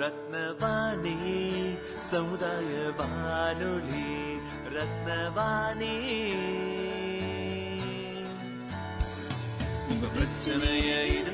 ரத்னவாணி சமுதாய வானொலி ரத்னவாணி உங்க பிரச்சனைய இது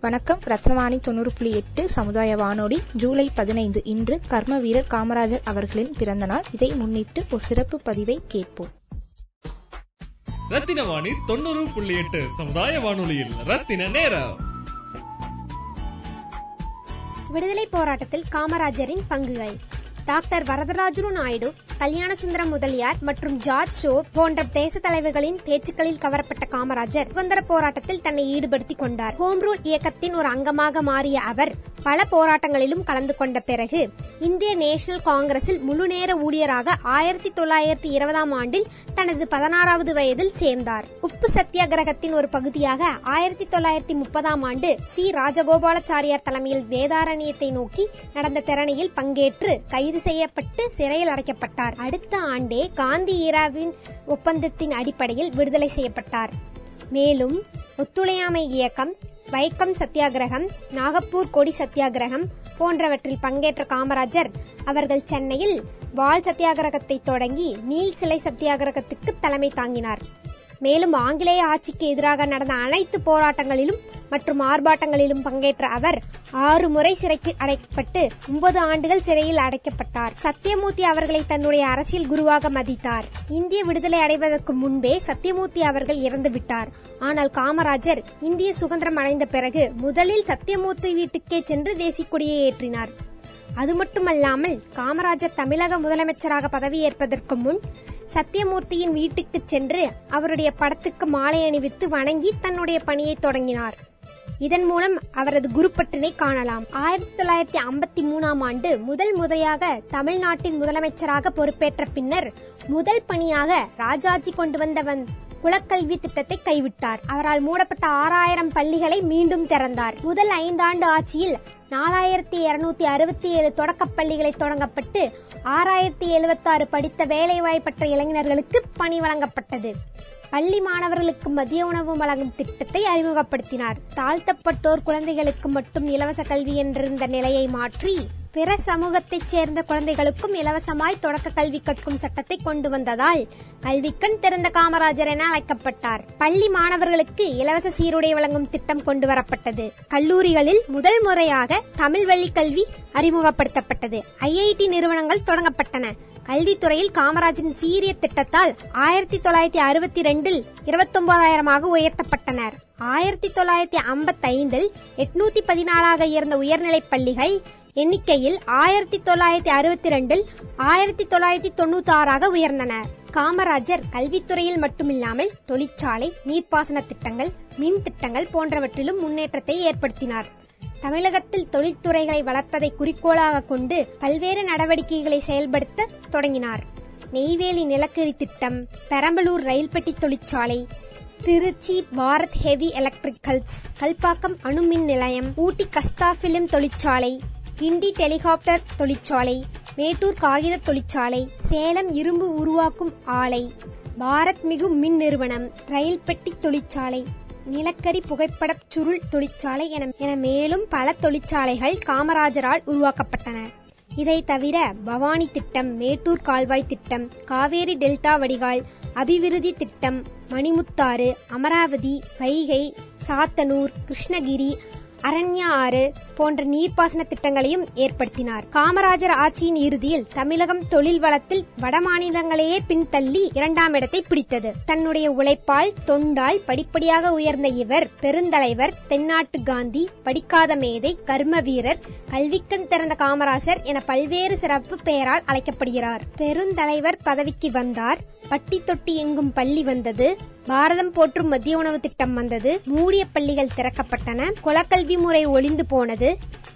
வணக்கம். ரத்னவாணி தொண்ணூறு புள்ளி எட்டு சமுதாய வானொலி ஜூலை பதினைந்து இன்று கர்ம வீரர் காமராஜர் அவர்களின் பிறந்தநாள் இதை முன்னிட்டு ஒரு சிறப்பு பதிவை கேட்போம். ரத்தின வாணி தொண்ணூறு புள்ளி எட்டு சமுதாய வானொலியில் ரத்தின நேரம். விடுதலை போராட்டத்தில் காமராஜரின் பங்குகள். டாக்டர் வரதராஜுரு நாயுடு கல்யாண சுந்தரம் முதலியார் மற்றும் ஜார்ஜ் ஷோ போன்ற தேச தலைவர்களின் பேச்சுக்களில் கவரப்பட்ட காமராஜர் சுதந்திர போராட்டத்தில் தன்னை ஈடுபடுத்திக் கொண்டார். ஹோம் ரூல் இயக்கத்தின் ஒரு அங்கமாக மாறிய அவர் பல போராட்டங்களிலும் கலந்து கொண்ட பிறகு இந்திய நேஷனல் காங்கிரஸில் முழு நேர ஊழியராக ஆயிரத்தி தொள்ளாயிரத்தி இருபதாம் ஆண்டில் தனது பதினாறாவது வயதில் சேர்ந்தார். உப்பு சத்தியாகிரகத்தின் ஒரு பகுதியாக ஆயிரத்தி தொள்ளாயிரத்தி முப்பதாம் ஆண்டு சி. ராஜகோபாலாச்சாரியார் தலைமையில் வேதாரண்யத்தை நோக்கி நடந்த திறனையில் பங்கேற்று கைது செய்யப்பட்டு சிறையில் அடைக்கப்பட்டார். அடுத்த ஆண்டே காந்தி ஈராவின் ஒப்பந்தத்தின் அடிப்படையில் விடுதலை செய்யப்பட்டார். மேலும் ஒத்துழையாமை இயக்கம் வைக்கம் சத்தியாகிரகம் நாகப்பூர் கொடி சத்தியாகிரகம் போன்றவற்றில் பங்கேற்ற காமராஜர் அவர்கள் சென்னையில் வால் சத்தியாகிரகத்தை தொடங்கி நீல் சிலை சத்தியாகிரகத்துக்கு தலைமை தாங்கினார். மேலும் ஆங்கிலேய ஆட்சிக்கு எதிராக நடந்த அனைத்து போராட்டங்களிலும் மற்றும் ஆர்ப்பாட்டங்களிலும் பங்கேற்ற அவர் ஆறு முறை சிறைக்கு அடைக்கப்பட்டு ஒன்பது ஆண்டுகள் சிறையில் அடைக்கப்பட்டார். சத்தியமூர்த்தி அவர்களை தன்னுடைய அரசியல் குருவாக மதித்தார். இந்திய விடுதலை அடைவதற்கு முன்பே சத்தியமூர்த்தி அவர்கள் இறந்து விட்டார். ஆனால் காமராஜர் இந்திய சுதந்திரம் அடைந்த பிறகு முதலில் சத்தியமூர்த்தி வீட்டுக்கே சென்று தேசிய கொடியை ஏற்றினார். அது மட்டுமல்லாமல் காமராஜர் தமிழக முதலமைச்சராக பதவியேற்பதற்கு முன் சத்தியமூர்த்தியின் வீட்டுக்கு சென்று அவருடைய படத்துக்கு மாலை அணிவித்து வணங்கி தன்னுடைய பணியை தொடங்கினார். இதன் மூலம் அவரது குருப்பட்டினை காணலாம். ஆயிரத்தி தொள்ளாயிரத்தி ஐம்பத்தி மூணாம் ஆண்டு முதல் முறையாக தமிழ்நாட்டின் முதலமைச்சராக பொறுப்பேற்ற பின்னர் முதல் பணியாக ராஜாஜி கொண்டு வந்த வந் குலக்கல்வி திட்டத்தை கைவிட்டார். அவரால் மூடப்பட்ட ஆறாயிரம் பள்ளிகளை மீண்டும் திறந்தார். முதல் ஐந்தாண்டு ஆட்சியில் நாலாயிரத்தி இருநூத்தி அறுபத்தி ஏழு தொடக்கப் பள்ளிகளை தொடங்கப்பட்டு ஆறாயிரத்தி எழுபத்தாறு படித்த வேலைவாய்ப்பற்ற இளைஞர்களுக்கு பணி வழங்கப்பட்டது. பள்ளி மாணவர்களுக்கு மதிய உணவு வழங்கும் திட்டத்தை அறிமுகப்படுத்தினார். தாழ்த்தப்பட்டோர் குழந்தைகளுக்கு மட்டும் இலவச கல்வி என்றிருந்த நிலையை மாற்றி பிற சமூகத்தைச் சேர்ந்த குழந்தைகளுக்கும் இலவசமாய் தொடக்க கல்வி கற்கும் சட்டத்தை கொண்டு வந்ததால் கல்விக்கண் திறந்த காமராஜர் என அழைக்கப்பட்டார். பள்ளி மாணவர்களுக்கு இலவச சீருடை வழங்கும் திட்டம் கொண்டு வரப்பட்டது. கல்லூரிகளில் முதல் முறையாக தமிழ் வழி கல்வி அறிமுகப்படுத்தப்பட்டது. ஐஐடி நிறுவனங்கள் தொடங்கப்பட்டன. கல்வித்துறையில் காமராஜின் சீரிய திட்டத்தால் ஆயிரத்தி தொள்ளாயிரத்தி அறுபத்தி ரெண்டில் இருபத்தொன்பதாயிரமாக உயர்த்தப்பட்டனர். ஆயிரத்தி தொள்ளாயிரத்தி ஐம்பத்தி ஐந்தில் எட்நூத்தி பதினாலாக இருந்த உயர்நிலைப் பள்ளிகள் எண்ணிக்கையில் ஆயிரத்தி தொள்ளாயிரத்தி அறுபத்தி ரெண்டில் ஆயிரத்தி தொள்ளாயிரத்தி தொண்ணூத்தி ஆறாக உயர்ந்தன. காமராஜர் கல்வித்துறையில் மட்டுமில்லாமல் தொழிற்சாலை நீர்ப்பாசன திட்டங்கள் மின் திட்டங்கள் போன்றவற்றிலும் முன்னேற்றத்தை ஏற்படுத்தினார். தமிழகத்தில் தொழில்துறைகளை வளர்ப்பதை குறிக்கோளாக கொண்டு பல்வேறு நடவடிக்கைகளை செயல்படுத்த தொடங்கினார். நெய்வேலி நிலக்கரி திட்டம் பெரம்பலூர் ரயில்பெட்டி தொழிற்சாலை திருச்சி பாரத் ஹெவி எலக்ட்ரிக்கல்ஸ் கல்பாக்கம் அணுமின் நிலையம் ஊட்டி கஸ்தா பிலிம் தொழிற்சாலை கிண்டி டெலிகாப்டர் தொழிற்சாலை மேட்டூர் காகித தொழிற்சாலை சேலம் இரும்பு உருவாக்கும் ஆலை பாரத் மிகு மின் நிறுவனம் ரயில் பெட்டி தொழிற்சாலை நிலக்கரி புகைப்படச் சுருள் தொழிற்சாலை என என மேலும் பல தொழிற்சாலைகள் காமராஜரால் உருவாக்கப்பட்டன. இதை தவிர பவானி திட்டம் மேட்டூர் கால்வாய் திட்டம் காவேரி டெல்டா வடிகால் அபிவிருத்தி திட்டம் மணிமுத்தாறு அமராவதி வைகை சாத்தனூர் கிருஷ்ணகிரி அரண்யா ஆறு போன்ற நீர்ப்பாசன திட்டங்களையும் ஏற்படுத்தினார். காமராஜர் ஆட்சியின் இறுதியில் தமிழகம் தொழில் வளத்தில் வடமாநிலங்களையே பின்தள்ளி இரண்டாம் இடத்தை பிடித்தது. தன்னுடைய உழைப்பால் தொண்டால் படிப்படியாக உயர்ந்த இவர் பெருந்தலைவர் தென்னாட்டு காந்தி படிக்காத மேதை கர்ம வீரர் கல்விக்கண் திறந்த காமராசர் என பல்வேறு சிறப்பு பெயரால் அழைக்கப்படுகிறார். பெருந்தலைவர் பதவிக்கு வந்தார். பட்டி தொட்டி எங்கும் பள்ளி வந்தது. பாரதம் போற்றும் மத்திய உணவு திட்டம் வந்தது. மூடிய பள்ளிகள் திறக்கப்பட்டன. குலக்கல்வி முறை ஒளிந்து போனது.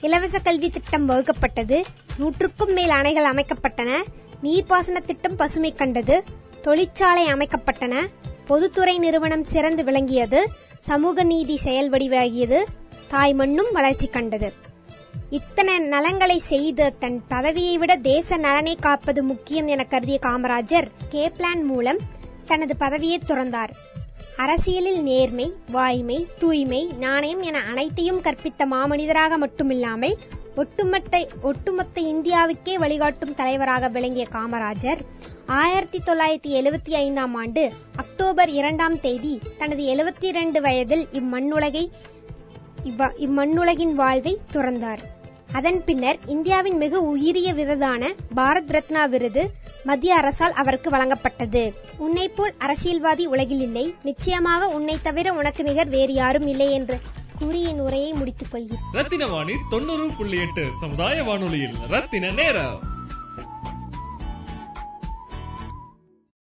இலவச கல்வி திட்டம் வகுக்கப்பட்டது. நூற்றுக்கும் மேல் அணைகள் அமைக்கப்பட்டன. நீர்ப்பாசன திட்டம் பசுமை கண்டது. தொழிற்சாலை அமைக்கப்பட்டன. பொதுத்துறை நிறுவனம் சிறந்து விளங்கியது. சமூக நீதி செயல் வடிவாகியது. தாய் மண்ணும் வளர்ச்சி கண்டது. இத்தனை நலங்களை செய்த தன் பதவியை விட தேச நலனை காப்பது முக்கியம் என கருதிய காமராஜர் கே பிளான் மூலம் தனது பதவியை துறந்தார். அரசியலில் நேர்மை வாய்மை தூய்மை நாணயம் என அனைத்தையும் கற்பித்த மாமனிதராக மட்டுமில்லாமல் ஒட்டுமொத்த ஒட்டுமொத்த இந்தியாவுக்கே வழிகாட்டும் தலைவராக விளங்கிய காமராஜர் ஆயிரத்தி தொள்ளாயிரத்தி எழுவத்தி ஐந்தாம் ஆண்டு அக்டோபர் இரண்டாம் தேதி தனது எழுவத்தி இரண்டு வயதில் இம்மண்ணுலகை இவ்வ- இம்மண்ணுலகின் வாழ்வை துறந்தார். அதன் பின்னர் இந்தியாவின் மிக உயரிய விருதான பாரத் ரத்னா விருது மத்திய அரசால் அவருக்கு வழங்கப்பட்டது. உன்னை போல் அரசியல்வாதி உலகில் இல்லை. நிச்சயமாக உன்னை தவிர உனக்கு நிகர் வேறு யாரும் இல்லை என்று கூறி என் உரையை முடித்துக் கொள்கிறேன். ரத்தின வாணி தொண்ணூறு புள்ளி எட்டு சமுதாய வானொலியில் ரத்தின நேரம்.